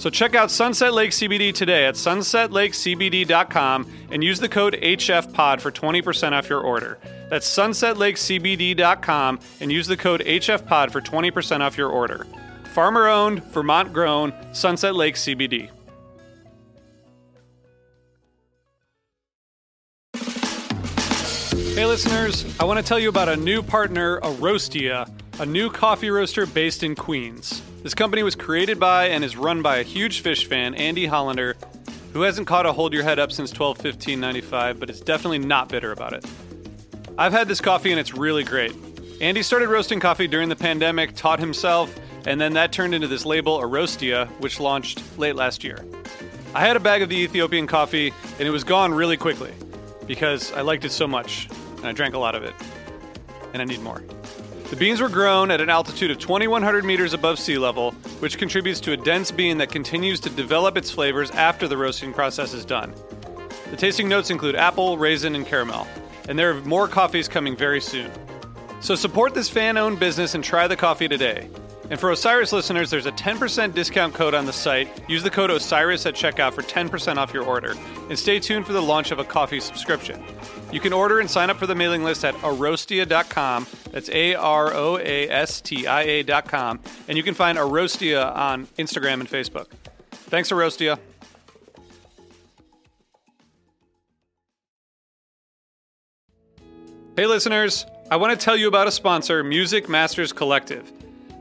So check out Sunset Lake CBD today at sunsetlakecbd.com and use the code HFPOD for 20% off your order. That's sunsetlakecbd.com and use the code HFPOD for 20% off your order. Farmer owned, Vermont grown, Sunset Lake CBD. Hey listeners, I want to tell you about a new partner, Aroastia, a new coffee roaster based in Queens. This company was created by and is run by a huge Phish fan, Andy Hollander, who hasn't caught a hold your head up since 12 15 95, but is definitely not bitter about it. I've had this coffee and it's really great. Andy started roasting coffee during the pandemic, taught himself, and then that turned into this label, Aroastia, which launched late last year. I had a bag of the Ethiopian coffee and it was gone really quickly because I liked it so much and I drank a lot of it. And I need more. The beans were grown at an altitude of 2,100 meters above sea level, which contributes to a dense bean that continues to develop its flavors after the roasting process is done. The tasting notes include apple, raisin, and caramel, and there are more coffees coming very soon. So support this fan owned business and try the coffee today. And for Osiris listeners, there's a 10% discount code on the site. Use the code OSIRIS at checkout for 10% off your order. And stay tuned for the launch of a coffee subscription. You can order and sign up for the mailing list at aroastia.com. That's A R O A S T I A.com. And you can find Aroastia on Instagram and Facebook. Thanks, Aroastia. Hey, listeners. I want to tell you about a sponsor, Music Masters Collective.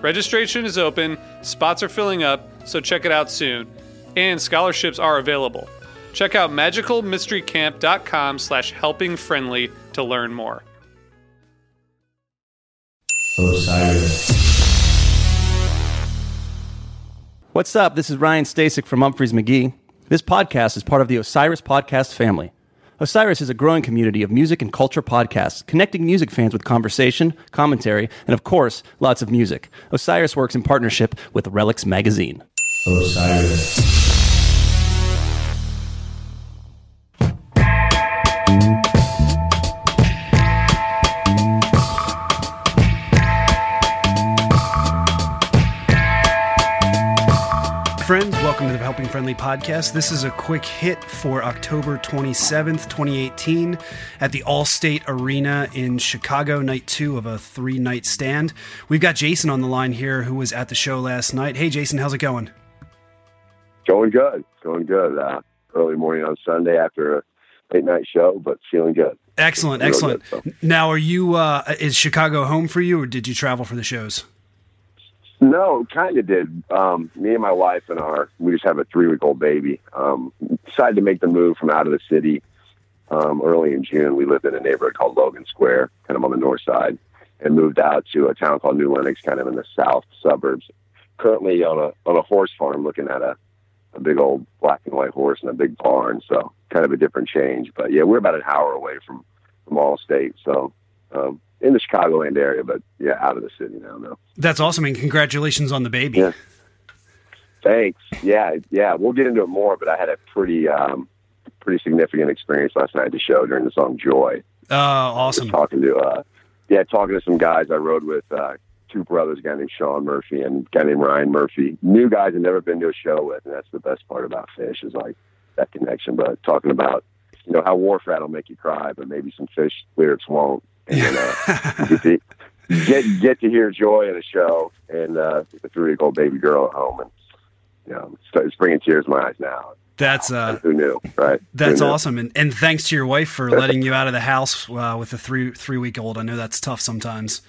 Registration is open, spots are filling up, so check it out soon. And scholarships are available. Check out magicalmysterycamp.com slash helpingfriendly to learn more. Osiris. What's up? This is Ryan Stasik from Umphrey's McGee. This podcast is part of the Osiris Podcast family. Osiris is a growing community of music and culture podcasts, connecting music fans with conversation, commentary, and of course, lots of music. Osiris works in partnership with Relix Magazine. Osiris. Friendly Podcast. This is a quick hit for October 27th, 2018, at the Allstate Arena in Chicago, night two of a three night stand. We've got Jason on the line here who was at the show last night. Hey, Jason, how's it going? Going good. Going good. Uh, early morning on Sunday after a late night show, but feeling good. Excellent, Real excellent. good, so. Now, are you, uh, is Chicago home for you or did you travel for the shows? No, kind of did. Um, me and my wife and our, we just have a three week old baby. Um, decided to make the move from out of the city um, early in June. We lived in a neighborhood called Logan Square, kind of on the north side, and moved out to a town called New Lenox, kind of in the south suburbs. Currently on a on a horse farm, looking at a, a big old black and white horse and a big barn. So kind of a different change. But yeah, we're about an hour away from from Allstate, so um, in the Chicagoland area, but yeah, out of the city now. No, That's awesome, and congratulations on the baby. Yeah. thanks. Yeah, yeah, we'll get into it more, but I had a pretty um, pretty significant experience last night at the show during the song Joy. Uh, awesome. talking to uh yeah talking to some guys i rode with uh two brothers a guy named sean murphy and a guy named ryan murphy new guys i've never been to a show with and that's the best part about Phish is like that connection but talking about you know how wharf rat will make you cry but maybe some Phish lyrics won't and then, uh, you get, to, get get to hear joy in a show and uh a three week old baby girl at home and you know it's, it's bringing tears to my eyes now That's uh, who knew right that's knew? awesome, and and thanks to your wife for letting you out of the house uh, with a three three week old. I know that's tough sometimes.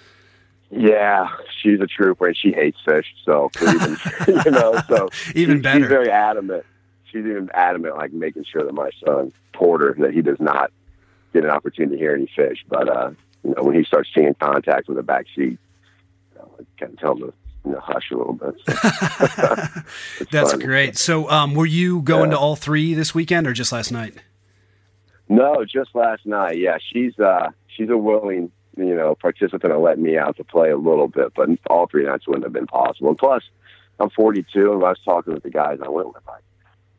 Yeah, she's a trooper and she hates Phish. So even, you know, so Even she- better. She's very adamant. She's even adamant, like making sure that my son Porter that he does not get an opportunity to hear any Phish. But uh, you know, when he starts seeing contact with the back seat, you know, I kind of tell him to you know hush a little bit. So That's fun. great. So, um, were you going Yeah. to all three this weekend or just last night? No, just last night. Yeah, she's uh she's a willing you know participant and let me out to play a little bit, but all three nights wouldn't have been possible. And plus, I'm 42, and I was talking with the guys I went with, like,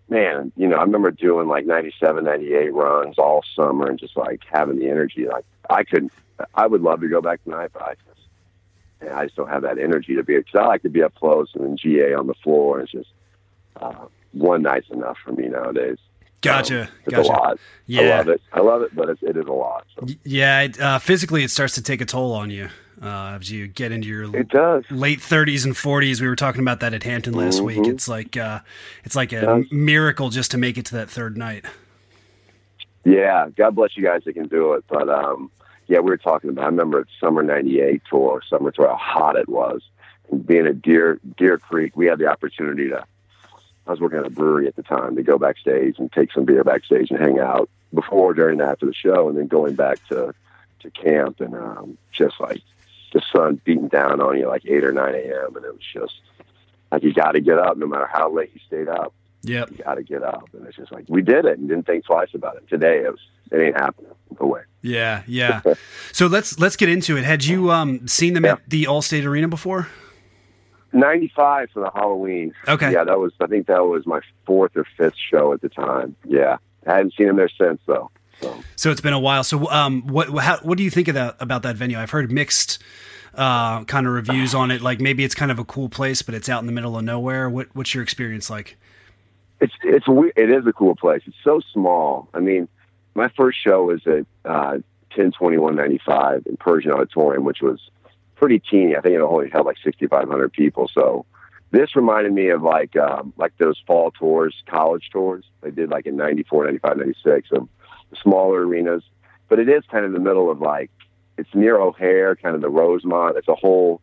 man, you know, I remember doing like 97, 98 runs all summer and just like having the energy. Like I couldn't, I would love to go back tonight, but I just, man, I just don't have that energy to be. Because I like to be up close and then GA on the floor. It's just uh, one night's enough for me nowadays. Gotcha. Um, gotcha. lot. I love it. I love it, but it's, it is a lot. So. Yeah. It, uh, physically, it starts to take a toll on you uh, as you get into your It does. late 30s and 40s. We were talking about that at Hampton last week. Mhm. It's like uh, it's like a miracle just to make it to that third night. Yeah, God bless you guys that can do it. But um, yeah, we were talking about. I remember at summer '98 tour, summer tour, how hot it was. And being at Deer Deer Creek, we had the opportunity to. I was working at a brewery at the time to go backstage and take some beer backstage and hang out before, during, and after the show, and then going back to to camp and um, just like the sun beating down on you like eight or nine a.m. and it was just like you got to get up no matter how late you stayed up Yep. got to get up. And it's just like, we did it and didn't think twice about it. Today, it was, it ain't happening. No way. Yeah. Yeah. so let's let's get into it. Had you um, seen them at the Allstate Arena before? 95 for the Halloween. Okay. Yeah, that was, I think that was my fourth or fifth show at the time. Yeah. I hadn't seen him there since, though. So, So it's been a while. So um, what how, what do you think of that about that venue? I've heard mixed uh, kind of reviews on it. Like maybe it's kind of a cool place, but it's out in the middle of nowhere. What what's your experience like? It's, it's, it is a cool place. It's so small. I mean, my first show was at uh, 102195 in Persian Auditorium, which was pretty teeny. I think it only held like 6,500 people. So this reminded me of like, um, like those fall tours, college tours they did like in 94, 95, 96 of smaller arenas. But it is kind of the middle of like, it's near O'Hare, kind of the Rosemont. It's a whole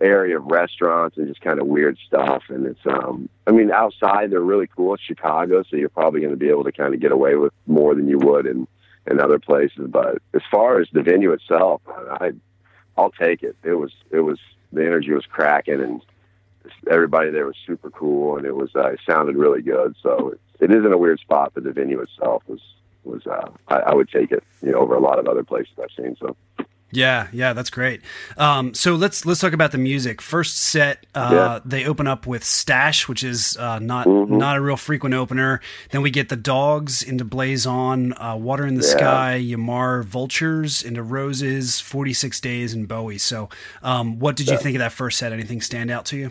area of restaurants and just kind of weird stuff. And it's, um, I mean, outside they're really cool. It's Chicago, so you're probably going to be able to kind of get away with more than you would in in other places. But as far as the venue itself, I, I'll take it. It was, it was the energy was cracking, and everybody there was super cool, and it was, uh, it sounded really good. So it, it isn't a weird spot, but the venue itself was was, uh, I, I would take it, you know, over a lot of other places I've seen. So. Yeah, yeah, that's great. Um, so let's let's talk about the music. First set, uh, Yeah. they open up with Stash, which is uh, not Mhm. not a real frequent opener. Then we get the Dogs into Blaze On, uh, Water in the Yeah. Sky, Ya Mar Vultures into Roses, Forty Six Days, and Bowie. So, um, what did you think of that first set? Anything stand out to you?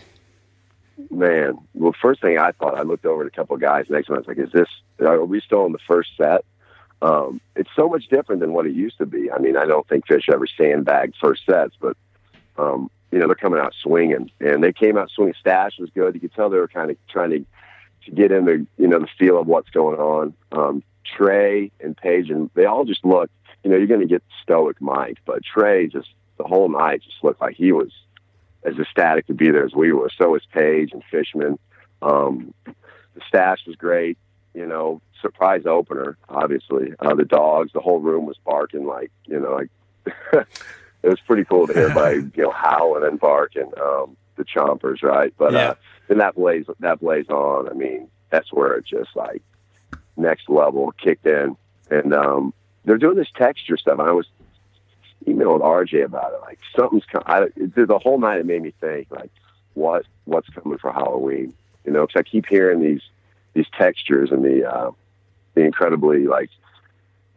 Man, well, first thing I thought, I looked over at a couple of guys next to me. I was like, "Is this? Are we still in the first set?" Um, it's so much different than what it used to be. I mean, I don't think Phish ever sandbagged first sets, but um, you know they're coming out swinging, and they came out swinging. Stash was good. You could tell they were kind of trying to to get into you know the feel of what's going on. Um, Trey and Page, and they all just looked. You know, you're going to get stoic Mike, but Trey just the whole night just looked like he was as ecstatic to be there as we were. So was Page and Fishman. Um, the stash was great. You know, surprise opener, obviously. Uh, the dogs, the whole room was barking like, you know, like it was pretty cool to hear everybody, you know, howling and barking. Um, the chompers, right? But Yeah. uh, then that blaze that blaze on. I mean, that's where it just like next level kicked in, and um, they're doing this texture stuff. And I was emailed RJ about it. Like something's coming. I, the whole night it made me think like, what what's coming for Halloween? You know, because I keep hearing these these textures and the uh, the incredibly like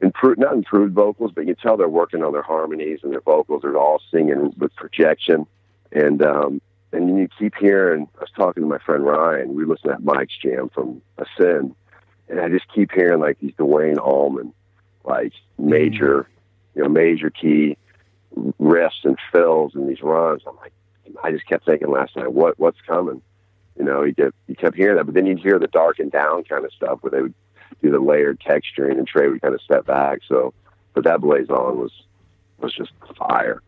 improved not improved vocals, but you can tell they're working on their harmonies and their vocals are all singing with projection. And um, and you keep hearing. I was talking to my friend Ryan. We listened to that Mike's jam from Ascend, and I just keep hearing like these Duane Allman, like major, you know, major key riffs and fills and these runs. I'm like, I just kept thinking last night, what what's coming? You know, you get you kept hearing that, but then you'd hear the dark and down kind of stuff where they would do the layered texturing, and Trey would kind of step back. So, but that Blaze On was was just fire.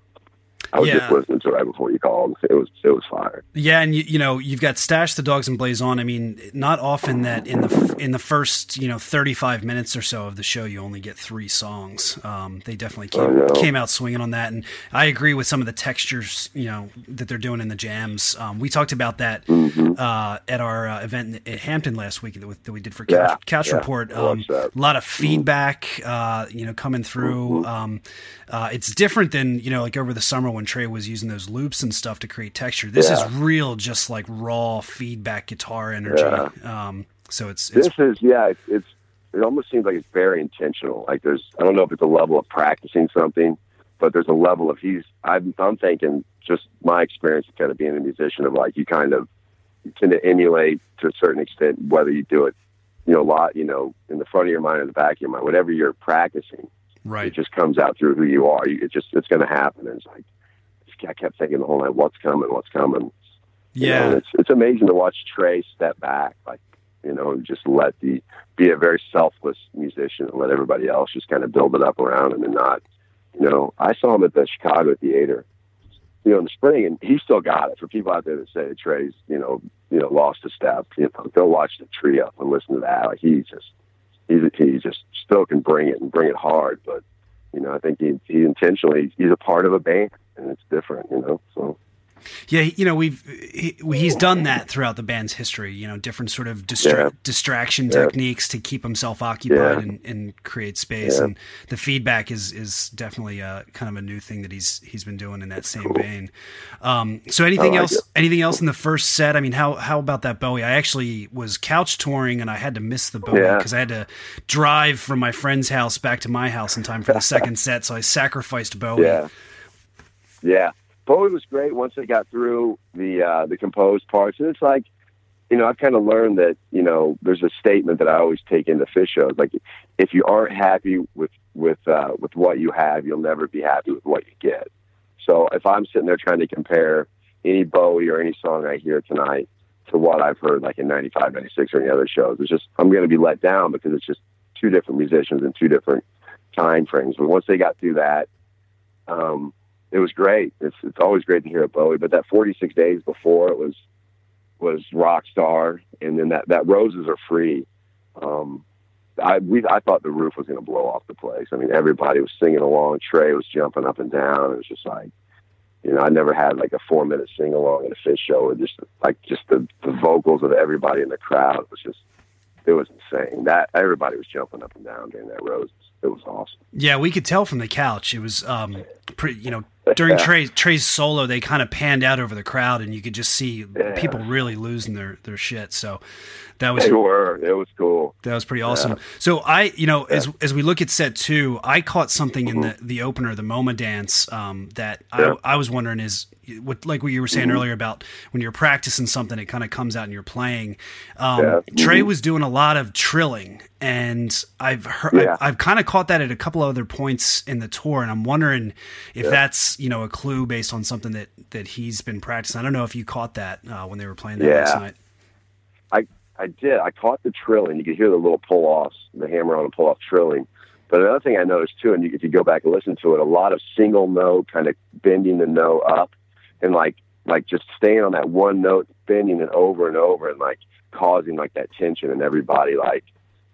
I was Yeah. just listening to it right before you called. It was it was fire. Yeah, and you, you know you've got Stash the Dogs and Blaze On. I mean, not often that in the in the first you know thirty five minutes or so of the show you only get three songs. Um, they definitely came, came out swinging on that, and I agree with some of the textures you know that they're doing in the jams. Um, we talked about that uh, at our uh, event at Hampton last week that, we- that we did for Couch, Yeah, Couch yeah, Report. Um, a lot of feedback, uh, you know, coming through. Um, uh, it's different than you know, like over the summer when Trey was using those loops and stuff to create texture. This Yeah. is real, just like raw feedback guitar energy. Um, so it's it's This is yeah. It's, it's it almost seems like it's very intentional. Like there's I don't know if it's a level of practicing something, but there's a level of he's. I'm I'm thinking just my experience of kind of being a musician of like you kind of you tend to emulate to a certain extent whether you do it you know a lot you know in the front of your mind or the back of your mind whatever you're practicing right it just comes out through who you are. You, it just it's going to happen. And it's like I kept thinking the whole night, what's coming, what's coming. You know, Yeah, it's it's amazing to watch Trey step back, like you know, and just let the be a very selfless musician and let everybody else just kind of build it up around him and not, you know. I saw him at the Chicago Theater, you know, in the spring, and he still got it. For people out there that say Trey's, you know, you know, lost a step, you know, go watch the tree up and listen to that. Like he just, he he just still can bring it and bring it hard, but you know, I think he he intentionally he's a part of a band and it's different, you know. So yeah. You know, we've he, he's done that throughout the band's history. You know, different sort of distra- Yeah. distraction Yeah. techniques to keep himself occupied Yeah. and, and create space. And the feedback is is definitely uh, kind of a new thing that he's he's been doing in that same vein. Um, so anything like else? it. Anything else in the first set? I mean, how how about that Bowie? I actually was couch touring and I had to miss the Bowie because I had to drive from my friend's house back to my house in time for the second set. So I sacrificed Bowie. Yeah. Yeah. Bowie was great once they got through the uh, the composed parts. And it's like, you know, I've kind of learned that, you know, there's a statement that I always take into Phish shows. Like if you aren't happy with with uh, with what you have, you'll never be happy with what you get. So if I'm sitting there trying to compare any Bowie or any song I hear tonight to what I've heard like in 95, 96 or any other shows, it's just I'm going to be let down because it's just two different musicians and two different time frames. But once they got through that, um, it was great. It's it's always great to hear a Bowie, but that 46 days before it was was rock star, and then that that Roses Are Free. Um, I we I thought the roof was going to blow off the place. I mean, everybody was singing along. Trey was jumping up and down. It was just like, you know, I never had like a four minute sing along at a Phish show. Or just like just the the vocals of everybody in the crowd was just it was insane. That everybody was jumping up and down during that Roses. It was awesome. Yeah, we could tell from the couch. It was, um, pretty, you know, during Trey's Trey's solo, they kind of panned out over the crowd, and you could just see people really losing their their shit. So that was They were. It was cool. that was pretty awesome. So I, you know, as as we look at set two, I caught something in the the opener, the MoMA dance, um, that Mm-hmm. Yeah. I I was wondering is what like what you were saying Mm-hmm. earlier about when you're practicing something, it kind of comes out and you're playing. Um, Yeah. Trey was doing a lot of trilling, and I've heard Yeah. I've, I've kind of caught that at a couple other points in the tour, and I'm wondering if that's you know a clue based on something that that he's been practicing. I don't know if you caught that uh, when they were playing that Yeah. last night. I I did. I caught the trilling. You could hear the little pull offs, the hammer on and pull off trilling. But another thing I noticed too, and you, if you go back and listen to it, a lot of single note kind of bending the note up, and like like just staying on that one note, bending it over and over, and like causing like that tension, and everybody like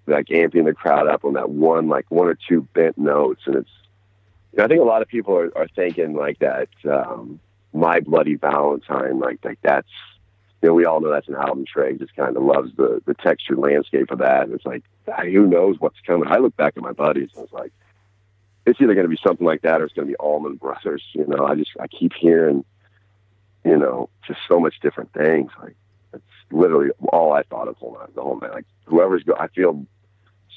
like amping the crowd up on that one like one or two bent notes, and it's. You know, I think a lot of people are, are thinking like that. Um, My Bloody Valentine, like like that's you know, we all know that's an album Trey just kind of loves the the textured landscape of that. It's like, who knows what's coming? I look back at my buddies and it's like, it's either going to be something like that or it's going to be Allman Brothers. You know, I just I keep hearing, you know, just so much different things. Like it's literally all I thought of whole. The whole night, like whoever's go, I feel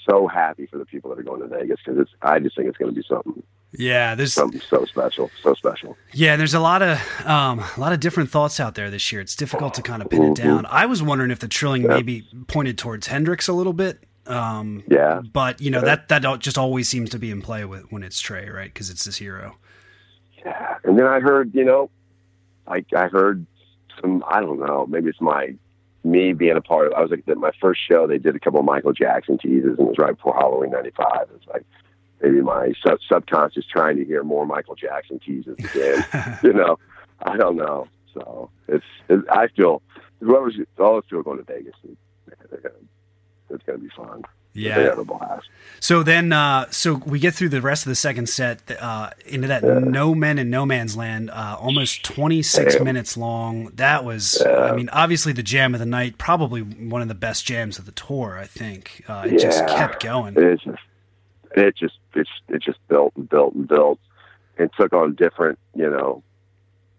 so happy for the people that are going to Vegas because it's. I just think it's going to be something. Yeah, there's something so special, so special. Yeah, there's a lot of um, a lot of different thoughts out there this year. It's difficult to kind of pin it Mm-hmm. down. I was wondering if the trilling maybe pointed towards Hendrix a little bit. Um, Yeah. but you know that that just always seems to be in play with when it's Trey, right? Because it's his hero. Yeah. And then I heard, you know, I I heard some. I don't know. Maybe it's my me being a part of. I was like at my first show. They did a couple of Michael Jackson teases, and it was right before Halloween '95. It's like maybe my sub- subconscious trying to hear more Michael Jackson teases again. you know, I don't know. So it's. It, I feel whoever's all people going to Vegas. They're gonna, it's going to be fun. Yeah. have a blast. So then, uh, so we get through the rest of the second set uh, into that no men and no man's land, uh, almost 26 Yeah. minutes long. That was, I mean, obviously the jam of the night, probably one of the best jams of the tour. I think uh, it just kept going. It just, it just, it, it just built and built and built, and took on different, you know,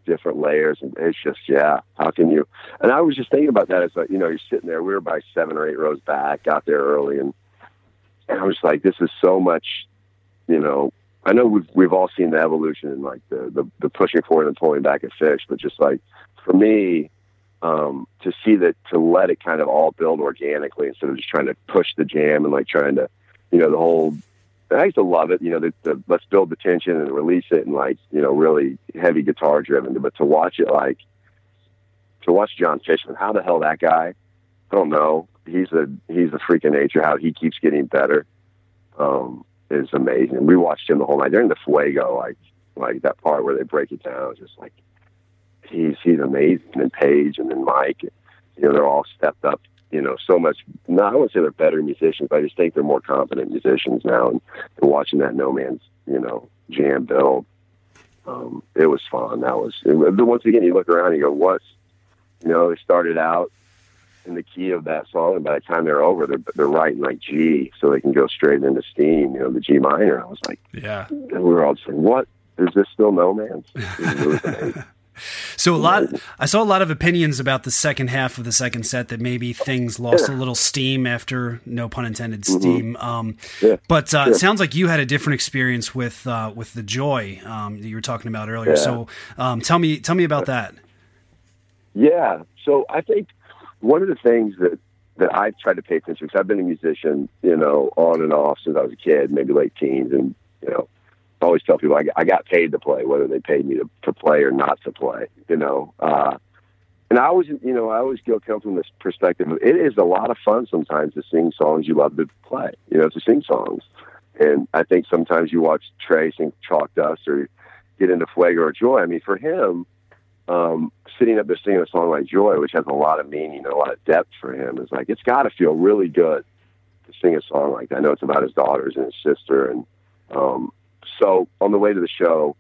different layers. And it's just, yeah, how can you? And I was just thinking about that. as like, you know, you're sitting there. We were by seven or eight rows back. Got there early, and and I was like, this is so much, you know. I know we've we've all seen the evolution and like the, the the pushing forward and pulling back at Phish, but just like for me, um, to see that to let it kind of all build organically instead of just trying to push the jam and like trying to, you know, the whole. I used to love it, you know. The, the let's build the tension and release it, and like you know, really heavy guitar driven. But to watch it like, to watch John Fishman, how the hell that guy? I don't know. He's a he's a freak of nature. How he keeps getting better um, is amazing. We watched him the whole night during the Fuego, like like that part where they break it down. Just like he's he's amazing. And Page and then Mike, you know, they're all stepped up. You know, so much. No, I wouldn't say they're better musicians, but I just think they're more competent musicians now. And, and watching that No Man's, you know, jam build, um, it was fun. That was. And once again, you look around, and you go, "What's?" You know, they started out in the key of that song, and by the time they're over, they're they're writing like G, so they can go straight into steam. You know, the G minor. I was like, Yeah. and we were all just saying, "What is this still No Man's?" It was amazing. So a lot, I saw a lot of opinions about the second half of the second set that maybe things lost a little steam after, no pun intended, steam. Um, Mm-hmm. Yeah. But uh, it sounds like you had a different experience with uh, with the joy um, that you were talking about earlier. Yeah. So um, tell me, tell me about that. Yeah. So I think one of the things that that I've tried to pay attention because I've been a musician, you know, on and off since I was a kid, maybe late teens, and you know, Always tell people I, I got paid to play, whether they paid me to, to play or not to play, you know. Uh, and I always, you know, I always go come from this perspective it is a lot of fun sometimes to sing songs you love to play, you know, to sing songs. And I think sometimes you watch Trey sing Chalk Dust or get into Fuego or Joy. I mean, for him, um, sitting up there singing a song like Joy, which has a lot of meaning and a lot of depth for him, is like it's got to feel really good to sing a song like that. I know it's about his daughters and his sister, and um, so on the way to the show,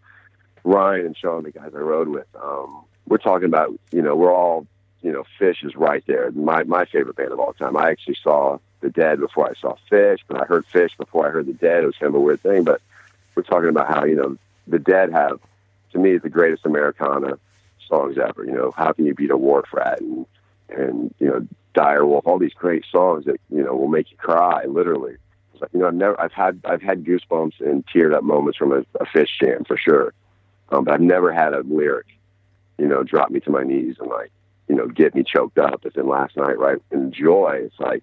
Ryan and Sean, the guys I rode with, um, we're talking about you know we're all you know Phish is right there. My my favorite band of all time. I actually saw the Dead before I saw Phish, but I heard Phish before I heard the Dead. It was kind of a weird thing, but we're talking about how you know the Dead have to me the greatest Americana songs ever. You know, how can you beat a Wharf Rat and and you know Dire Wolf, all these great songs that you know will make you cry, literally. You know I've never I've had I've had goosebumps and teared up moments from a, a Phish jam for sure, um, but I've never had a lyric, you know, drop me to my knees and like you know get me choked up. As in last night, right? In Joy, it's like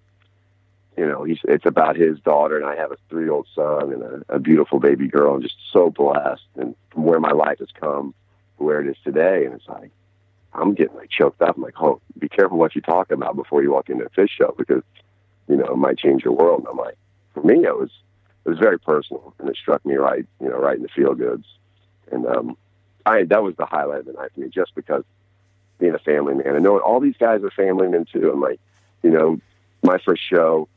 you know he's it's about his daughter and I have a three year old son and a, a beautiful baby girl. I'm just so blessed and from where my life has come to where it is today, and it's like. I'm getting like choked up. I'm like, oh, be careful what you talk about before you walk into a Phish show because, you know, it might change your world. And I'm like, for me, it was, it was very personal and it struck me right, you know, right in the feel goods. And, um, I, that was the highlight of the night for me just because being a family man and knowing all these guys are family men too. I'm like, you know, my first show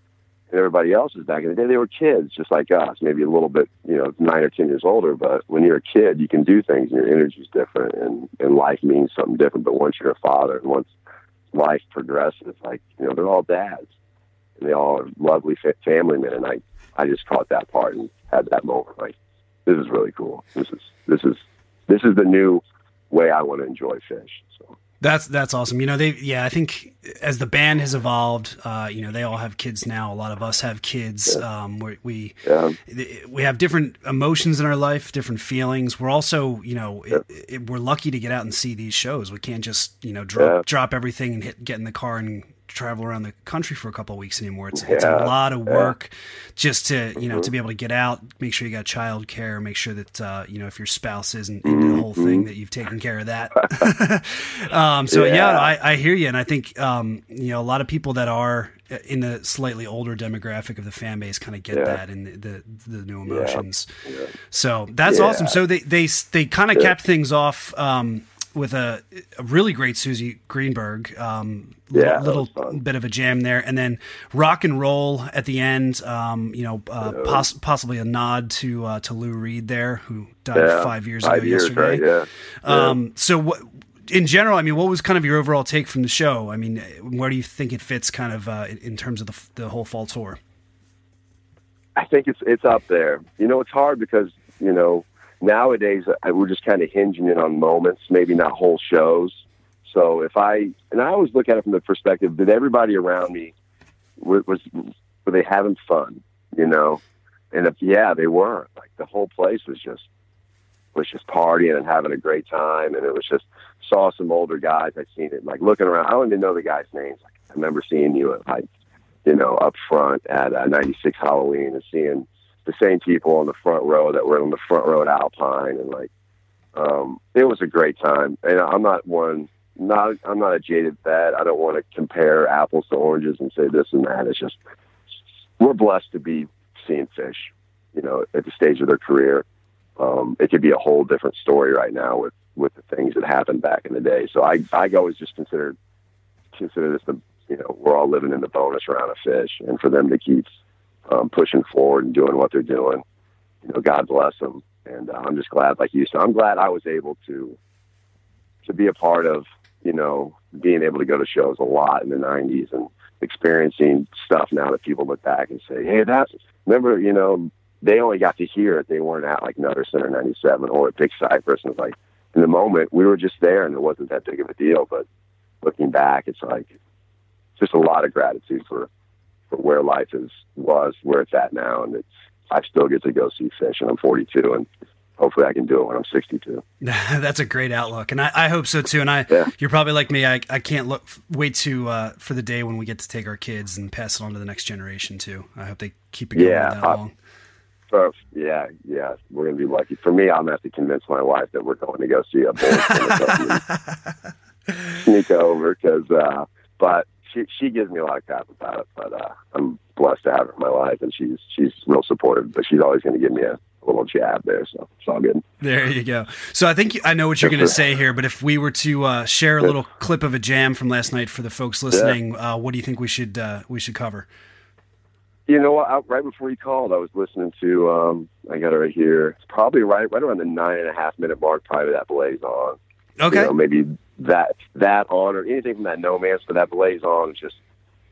and everybody else's back in the day, they were kids just like us, maybe a little bit, you know, nine or 10 years older. But when you're a kid, you can do things and your energy's different and, and life means something different. But once you're a father and once life progresses, like you know, they're all dads, and they all are lovely family men, and I I just caught that part and had that moment. Like, this is really cool. This is this is this is the new way I want to enjoy Phish. So That's that's awesome. You know, they yeah, I think as the band has evolved, uh, you know, they all have kids now. A lot of us have kids. Um, we we, yeah, we have different emotions in our life, different feelings. We're also, you know, it, it, we're lucky to get out and see these shows. We can't just you know drop Yeah. drop everything and hit, get in the car and travel around the country for a couple of weeks anymore. It's it's a lot of Yeah. work just to you know Mm-hmm. to be able to get out, make sure you got child care, make sure that uh, you know if your spouse isn't into the whole thing that you've taken care of that. um, so yeah, Mm-hmm. Yeah. I, I hear you, and I think um, you know a lot of people that are in the slightly older demographic of the fan base kind of get Yeah. that and the, the the new emotions. So that's awesome. So they they they kind of kept things off. Um, with a, a really great Suzy Greenberg, um, Yeah, that little bit of a jam there, and then rock and roll at the end. Um, you know, uh, poss- possibly a nod to uh, to Lou Reed there, who died yeah. five years Five ago years, yesterday. right? Yeah. Um, so what? In general, I mean, what was kind of your overall take from the show? I mean, where do you think it fits, kind of uh, in- in terms of the, the whole fall tour? I think it's it's up there. You know, it's hard because you know nowadays uh, we're just kind of hinging it on moments, maybe not whole shows. So if I and I always look at it from the perspective that everybody around me was, was were they having fun, you know? And if yeah, they were. Like the whole place was just was just partying and having a great time, and it was just saw some older guys. I'd seen it like looking around. I don't even know the guys' names. Like, I remember seeing you at like you know, up front at uh, 96 Halloween and seeing the same people on the front row that were on the front row at Alpine. And like, um, it was a great time. And I'm not one, not, I'm not a jaded vet. I don't want to compare apples to oranges and say this and that. It's just, we're blessed to be seeing Phish, you know, at the stage of their career. Um, it could be a whole different story right now with, with the things that happened back in the day. So I, I always just consider, consider this the, you know, we're all living in the bonus round of Phish, and for them to keep um, pushing forward and doing what they're doing, you know, God bless them. And uh, I'm just glad, like you said, I'm glad I was able to to be a part of, you know, being able to go to shows a lot in the '90s and experiencing stuff now that people look back and say, hey, that's remember, you know, they only got to hear it. They weren't at like Nutter Center '97 or at Big Cypress, and it's like in the moment we were just there, and it wasn't that big of a deal, but looking back, it's like just a lot of gratitude for for where life is was, where it's at now, and it's I still get to go see Phish, and I'm 42, and hopefully I can do it when I'm 62. That's a great outlook, and I, I hope so too. And I, Yeah. you're probably like me. I, I can't look wait to uh, for the day when we get to take our kids and pass it on to the next generation too. I hope they keep it going Yeah, that I- long. So yeah, yeah, we're gonna be lucky. For me, I'm gonna have to convince my wife that we're going to go see a bull sneak over because, uh, but she she gives me a lot of crap about it. But uh, I'm blessed to have her in my life, and she's she's real supportive. But she's always going to give me a, little jab there, so it's all good. There you go. So I think I know what you're going to say here, but if we were to uh, share a little clip of a jam from last night for the folks listening, uh, what do you think we should uh, we should cover? You know what? I- Right before you called, I was listening to. Um, I got it right here. It's probably right right around the nine and a half minute mark. Probably that blaze on. Okay. You know, maybe that that on or anything from that no man's for that blaze on. Just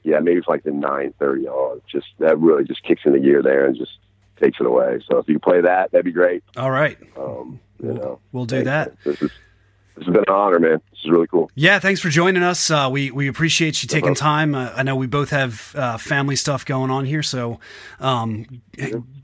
yeah, maybe it's like the nine thirty on. Just that really just kicks in the gear there and just takes it away. So if you play that, that'd be great. All right. Um, you know, We'll do that. This is this has been an honor, man. This is really cool. Yeah, thanks for joining us. Uh, we we appreciate you taking Uh-huh. time. Uh, I know we both have uh, family stuff going on here, so um,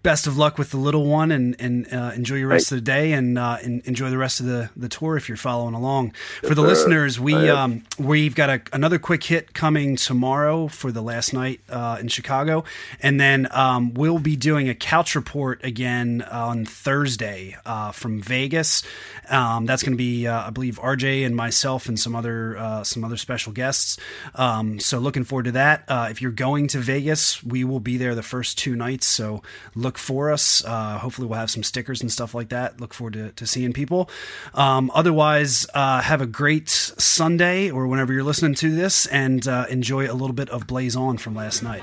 best of luck with the little one, and and uh, enjoy your rest Thanks. of the day, and, uh, and enjoy the rest of the, the tour if you're following along. for the listeners, we um, we've got a, another quick hit coming tomorrow for the last night uh, in Chicago, and then um, we'll be doing a couch report again on Thursday uh, from Vegas. Um, that's going to be, uh, I believe, RJ and myself and some other uh, some other special guests. Um, so looking forward to that. Uh, if you're going to Vegas, we will be there the first two nights. So look for us. Uh, hopefully, we'll have some stickers and stuff like that. Look forward to, to seeing people. Um, otherwise, uh, have a great Sunday or whenever you're listening to this, and uh, enjoy a little bit of Blaze On from last night.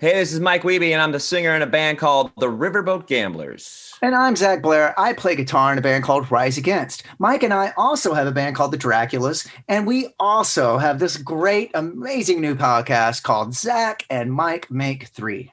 Hey, this is Mike Wiebe, and I'm the singer in a band called the Riverboat Gamblers. And I'm Zach Blair. I play guitar in a band called Rise Against. Mike and I also have a band called the Draculas, and we also have this great, amazing new podcast called Zach and Mike Make Three.